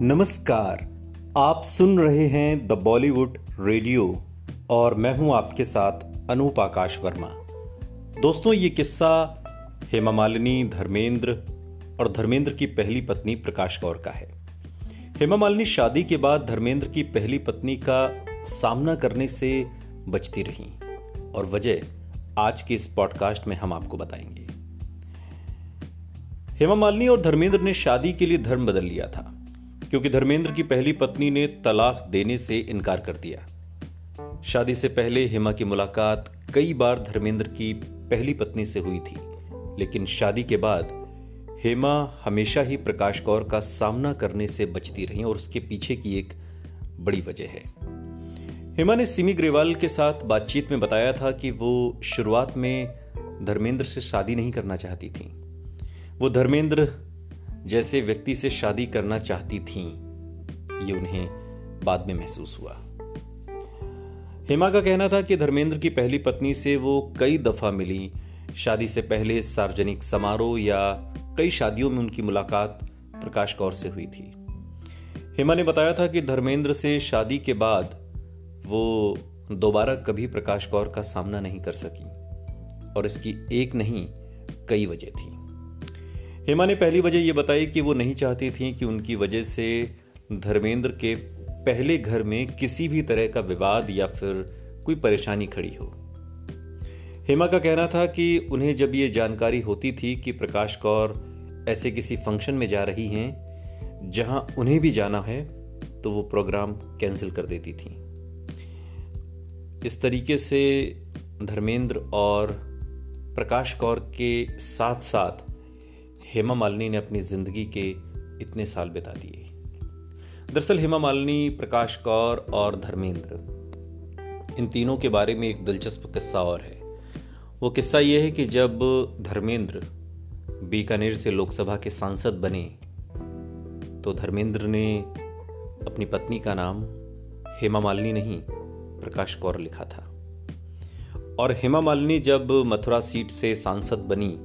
नमस्कार। आप सुन रहे हैं द बॉलीवुड रेडियो और मैं हूँ आपके साथ अनूप आकाश वर्मा। दोस्तों, ये किस्सा हेमा मालिनी, धर्मेंद्र और धर्मेंद्र की पहली पत्नी प्रकाश कौर का है। हेमा मालिनी शादी के बाद धर्मेंद्र की पहली पत्नी का सामना करने से बचती रही और वजह आज के इस पॉडकास्ट में हम आपको बताएँगे। हेमा मालिनी और धर्मेंद्र ने शादी के लिए धर्म बदल लिया था। क्योंकि धर्मेंद्र की पहली पत्नी ने तलाक देने से इनकार कर दिया। शादी से पहले हेमा की मुलाकात कई बार धर्मेंद्र की पहली पत्नी से हुई थी, लेकिन शादी के बाद हेमा हमेशा ही प्रकाश कौर का सामना करने से बचती रही और उसके पीछे की एक बड़ी वजह है। हेमा ने सिमी ग्रेवाल के साथ बातचीत में बताया था कि वो शुरुआत में धर्मेंद्र से शादी नहीं करना चाहती थी। वो धर्मेंद्र जैसे व्यक्ति से शादी करना चाहती थीं, ये उन्हें बाद में महसूस हुआ। हेमा का कहना था कि धर्मेंद्र की पहली पत्नी से वो कई दफ़ा मिली। शादी से पहले सार्वजनिक समारोह या कई शादियों में उनकी मुलाकात प्रकाश कौर से हुई थी। हेमा ने बताया था कि धर्मेंद्र से शादी के बाद वो दोबारा कभी प्रकाश कौर का सामना नहीं कर सकी और इसकी एक नहीं, कई वजह थी। हेमा ने पहली वजह यह बताई कि वो नहीं चाहती थी कि उनकी वजह से धर्मेंद्र के पहले घर में किसी भी तरह का विवाद या फिर कोई परेशानी खड़ी हो। हेमा का कहना था कि उन्हें जब ये जानकारी होती थी कि प्रकाश कौर ऐसे किसी फ़ंक्शन में जा रही हैं, जहाँ उन्हें भी जाना है तो वो प्रोग्राम कैंसिल कर देती थी। इस तरीके से धर्मेंद्र और प्रकाश कौर के साथ साथ हेमा मालिनी ने अपनी ज़िंदगी के इतने साल बिता दिए। दरअसल हेमा मालिनी, प्रकाश कौर और धर्मेंद्र, इन तीनों के बारे में एक दिलचस्प किस्सा और है। वो किस्सा यह है कि जब धर्मेंद्र बीकानेर से लोकसभा के सांसद बने तो धर्मेंद्र ने अपनी पत्नी का नाम हेमा मालिनी नहीं, प्रकाश कौर लिखा था। और हेमा मालिनी जब मथुरा सीट से सांसद बनी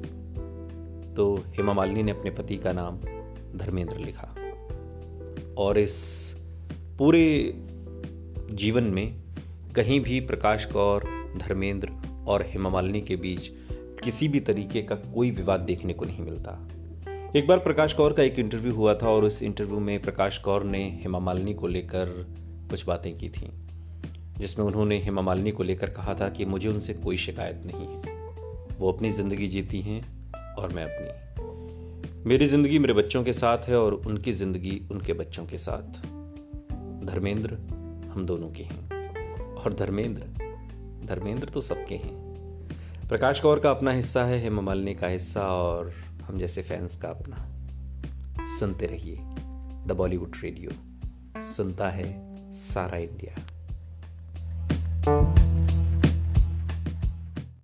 तो हेमा मालिनी ने अपने पति का नाम धर्मेंद्र लिखा। और इस पूरे जीवन में कहीं भी प्रकाश कौर, धर्मेंद्र और हेमा मालिनी के बीच किसी भी तरीके का कोई विवाद देखने को नहीं मिलता। एक बार प्रकाश कौर का एक इंटरव्यू हुआ था और उस इंटरव्यू में प्रकाश कौर ने हेमा मालिनी को लेकर कुछ बातें की थी, जिसमें उन्होंने हेमा मालिनी को लेकर कहा था कि मुझे उनसे कोई शिकायत नहीं है। वो अपनी ज़िंदगी जीती हैं और मैं अपनी। मेरी ज़िंदगी मेरे बच्चों के साथ है और उनकी ज़िंदगी उनके बच्चों के साथ। धर्मेंद्र, हम दोनों के हैं। और धर्मेंद्र धर्मेंद्र तो सबके हैं। प्रकाश कौर का अपना हिस्सा है, हेमा मालिनी का हिस्सा और हम जैसे फैंस का अपना। सुनते रहिए द बॉलीवुड रेडियो। सुनता है सारा इंडिया।